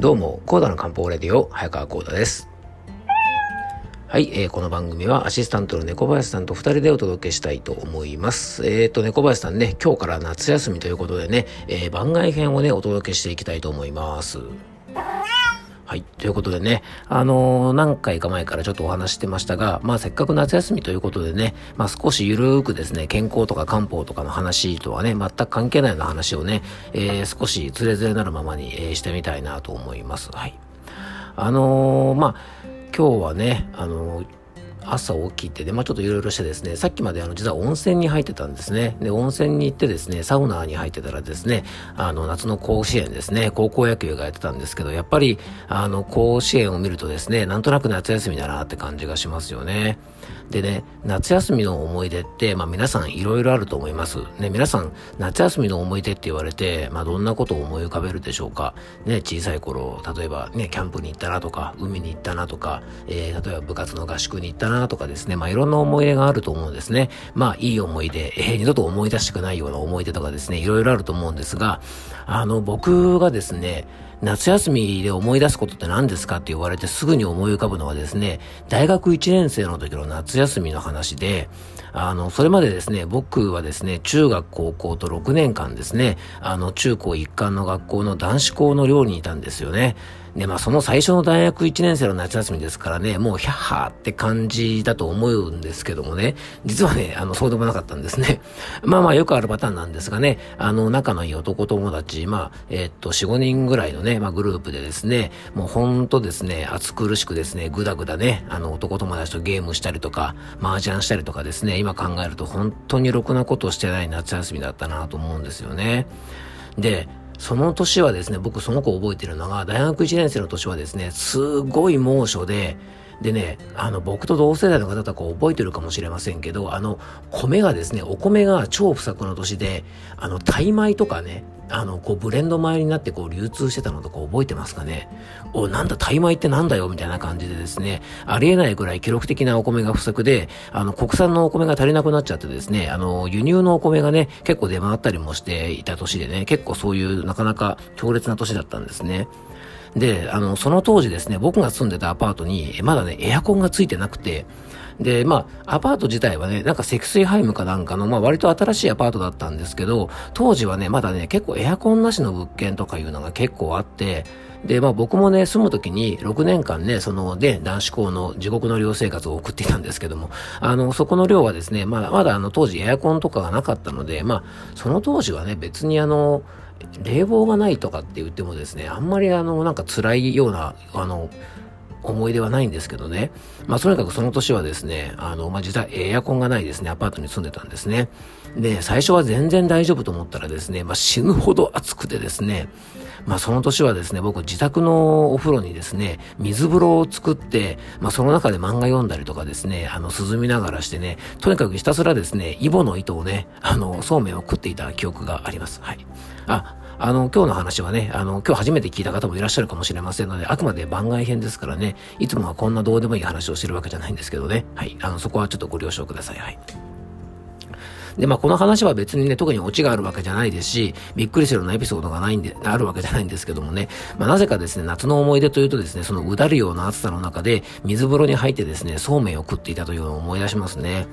どうも、コーダの漢方レディオ、早川コーダです。はい、えー、この番組はアシスタントの猫林さんと2人でお届けしたいと思います。えっ、ー、と、猫林さんね、今日から夏休みということでね、えー、番外編をね、お届けしていきたいと思います。はい。ということでね、あのー、何回か前からちょっとお話してましたが、まあせっかく夏休みということでね、まあ少しゆるーくですね、健康とか漢方とかの話とはね、全く関係ないような話をね、えー、少しズレズレなるままに、えー、してみたいなと思います。はい。あのー、まあ、今日はね、あのー朝起きてで、まあちょっといろいろしてですね、さっきまであの実は温泉に入ってたんですね。で、温泉に行ってですね、サウナーに入ってたらですね、あの夏の甲子園ですね、高校野球がやってたんですけど、やっぱりあの甲子園を見るとですね、なんとなく夏休みだなって感じがしますよね。でね、夏休みの思い出って、まあ皆さんいろいろあると思います。ね、皆さん夏休みの思い出って言われて、まあどんなことを思い浮かべるでしょうか。ね、小さい頃、例えばね、キャンプに行ったなとか、海に行ったなとか、えー、例えば部活の合宿に行ったなとかですね、まあいろんな思い出があると思うんですね。まあいい思い出、えー、二度と思い出したくないような思い出とかですね、いろいろあると思うんですが、あの、僕がですね、夏休みで思い出すことって何ですかって言われてすぐに思い浮かぶのはですね、大学1年生の時の夏休みの話で、あの、それまでですね、僕はですね、中学高校と6年間ですね、あの、中高一貫の学校の男子校の寮にいたんですよね。で、まあその最初の大学1年生の夏休みですからね、もうヒャッハーって感じだと思うんですけどもね、実はね、あの、そうでもなかったんですね。まあまあよくあるパターンなんですがね、あの、仲のいい男友達、まあ、え、っと、4、5人ぐらいのね、まあグループでですね、もうほんとですね、暑苦しくですね、ぐだぐだね、あの、男友達とゲームしたりとか、麻雀したりとかですね、今考えると本当にろくなことをしてない夏休みだったなと思うんですよね。で、その年はですね、僕その子覚えてるのが、大学1年生の年はですね、すごい猛暑で、でね、あの、僕と同世代の方とか覚えてるかもしれませんけど、あの、米がですね、お米が超不作の年で、あの、タイ米とかね、あの、こう、ブレンド米になってこう、流通してたのとか覚えてますかね？お、なんだ、タイ米ってなんだよみたいな感じでですね、ありえないぐらい記録的なお米が不足で、あの、国産のお米が足りなくなっちゃってですね、あの、輸入のお米がね、結構出回ったりもしていた年でね、結構そういうなかなか強烈な年だったんですね。で、あの、その当時ですね、僕が住んでたアパートに、まだね、エアコンがついてなくて、で、まあ、アパート自体はね、なんか積水ハイムかなんかの、まあ割と新しいアパートだったんですけど、当時はね、まだね、結構エアコンなしの物件とかいうのが結構あって、で、まあ僕もね、住む時に6年間ね、その、で、男子校の地獄の寮生活を送っていたんですけども、あの、そこの寮はですね、まあ、まだあの当時エアコンとかがなかったので、まあ、その当時はね、別にあの、冷房がないとかって言ってもですね、あんまりあの、なんか辛いような、あの、思い出はないんですけどね。まあ、とにかくその年はですね、あの、まあ、実はエアコンがないですね、アパートに住んでたんですね。で、最初は全然大丈夫と思ったらですね、まあ、死ぬほど暑くてですね、まあその年はですね、僕自宅のお風呂にですね、水風呂を作って、まあその中で漫画読んだりとかですね、あの涼みながらしてね、とにかくひたすらですね、イボの糸をね、あの、そうめんを食っていた記憶があります。はい。あ、あの、今日の話はね、あの、今日初めて聞いた方もいらっしゃるかもしれませんので、あくまで番外編ですからね、いつもはこんなどうでもいい話をしてるわけじゃないんですけどね。はい。あの、そこはちょっとご了承ください。はい。で、まあ、この話は別にね、特にオチがあるわけじゃないですし、びっくりするようなエピソードがないんで、あるわけじゃないんですけどもね、まあ、なぜかですね、夏の思い出というとですね、そのうだるような暑さの中で、水風呂に入ってですね、そうめんを食っていたというのを思い出しますね。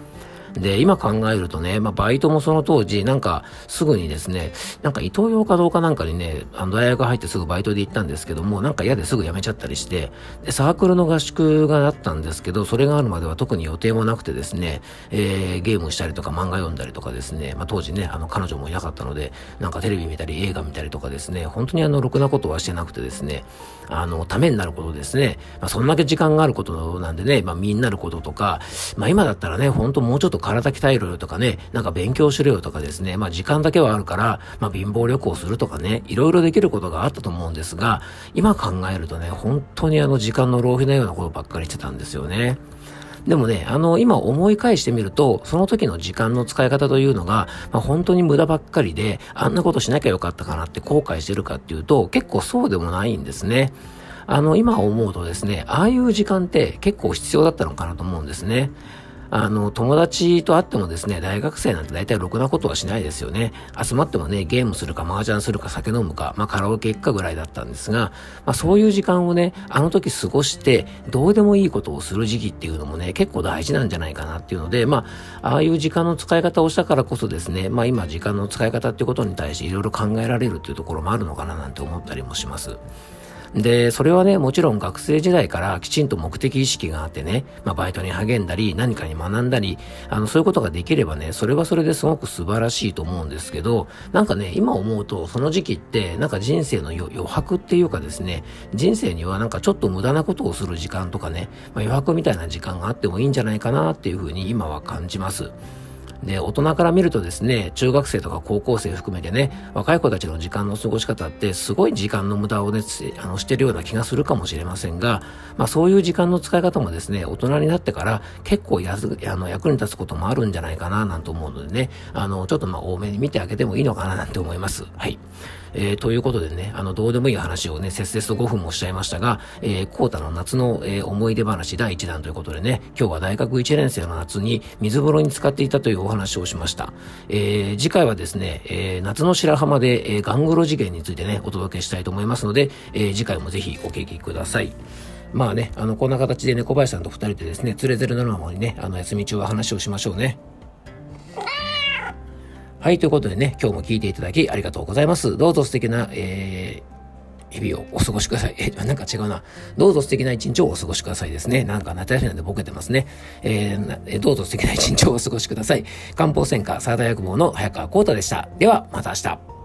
で、今考えるとね、まあ、バイトもその当時、なんか、すぐにですね、なんか、伊東洋かどうかなんかにね、あの、大学入ってすぐバイトで行ったんですけども、なんか嫌ですぐ辞めちゃったりして、で、サークルの合宿があったんですけど、それがあるまでは特に予定もなくてですね、えー、ゲームしたりとか漫画読んだりとかですね、まあ、当時ね、あの、彼女もいなかったので、なんかテレビ見たり映画見たりとかですね、本当にあの、ろくなことはしてなくてですね、あの、ためになることですね、まあ、そんだけ時間があることなんでね、まあ、身になることとか、まあ、今だったらね、本当もうちょっと体鍛えろよとかね、なんか勉強しろよとかですね、まあ時間だけはあるから、まあ貧乏旅行するとかね、いろいろできることがあったと思うんですが、今考えるとね、本当にあの時間の浪費なようなことばっかりしてたんですよね。でもね、あの、今思い返してみると、その時の時間の使い方というのが、まあ、本当に無駄ばっかりで、あんなことしなきゃよかったかなって後悔してるかっていうと、結構そうでもないんですね。あの、今思うとですね、ああいう時間って結構必要だったのかなと思うんですね。あの、友達と会ってもですね、大学生なんて大体ろくなことはしないですよね。集まってもね、ゲームするか麻雀するか酒飲むか、まあカラオケ行くかぐらいだったんですが、まあそういう時間をね、あの時過ごして、どうでもいいことをする時期っていうのもね、結構大事なんじゃないかなっていうので、まあ、ああいう時間の使い方をしたからこそですね、まあ今時間の使い方っていうことに対していろいろ考えられるっていうところもあるのかななんて思ったりもします。で、それはね、もちろん学生時代からきちんと目的意識があってね、まあ、バイトに励んだり、何かに学んだり、あの、そういうことができればね、それはそれですごく素晴らしいと思うんですけど、なんかね、今思うと、その時期って、なんか人生の余白っていうかですね、人生にはなんかちょっと無駄なことをする時間とかね、まあ、余白みたいな時間があってもいいんじゃないかなっていうふうに今は感じます。で、大人から見るとですね、中学生とか高校生含めてね、若い子たちの時間の過ごし方ってすごい時間の無駄をね、あの、してるような気がするかもしれませんが、まあそういう時間の使い方もですね、大人になってから結構やずあの役に立つこともあるんじゃないかななんて思うのでね、あの、ちょっとまあ多めに見てあげてもいいのかななんて思います。はい。えー、ということでね、あの、どうでもいい話をね、せっせと5分もしちゃいましたが、えー、コータの夏の、えー、思い出話第1弾ということでね、今日は大学1年生の夏に水風呂に使っていたというお話をしました。えー、次回はですね、えー、夏の白浜で、えー、ガングロ事件についてね、お届けしたいと思いますので、えー、次回もぜひお聞きください。まあね、あの、こんな形で猫林さんと二人でですね、つれづれのままにね、あの、休み中は話をしましょうね。はい、ということでね、今日も聞いていただきありがとうございます。どうぞ素敵な、えー、日々をお過ごしください。え、なんか違うな。どうぞ素敵な一日をお過ごしくださいですね。なんか夏休みなんでボケてますね。えー、どうぞ素敵な一日をお過ごしください。漢方専科サーダ薬房の早川幸太でした。では、また明日。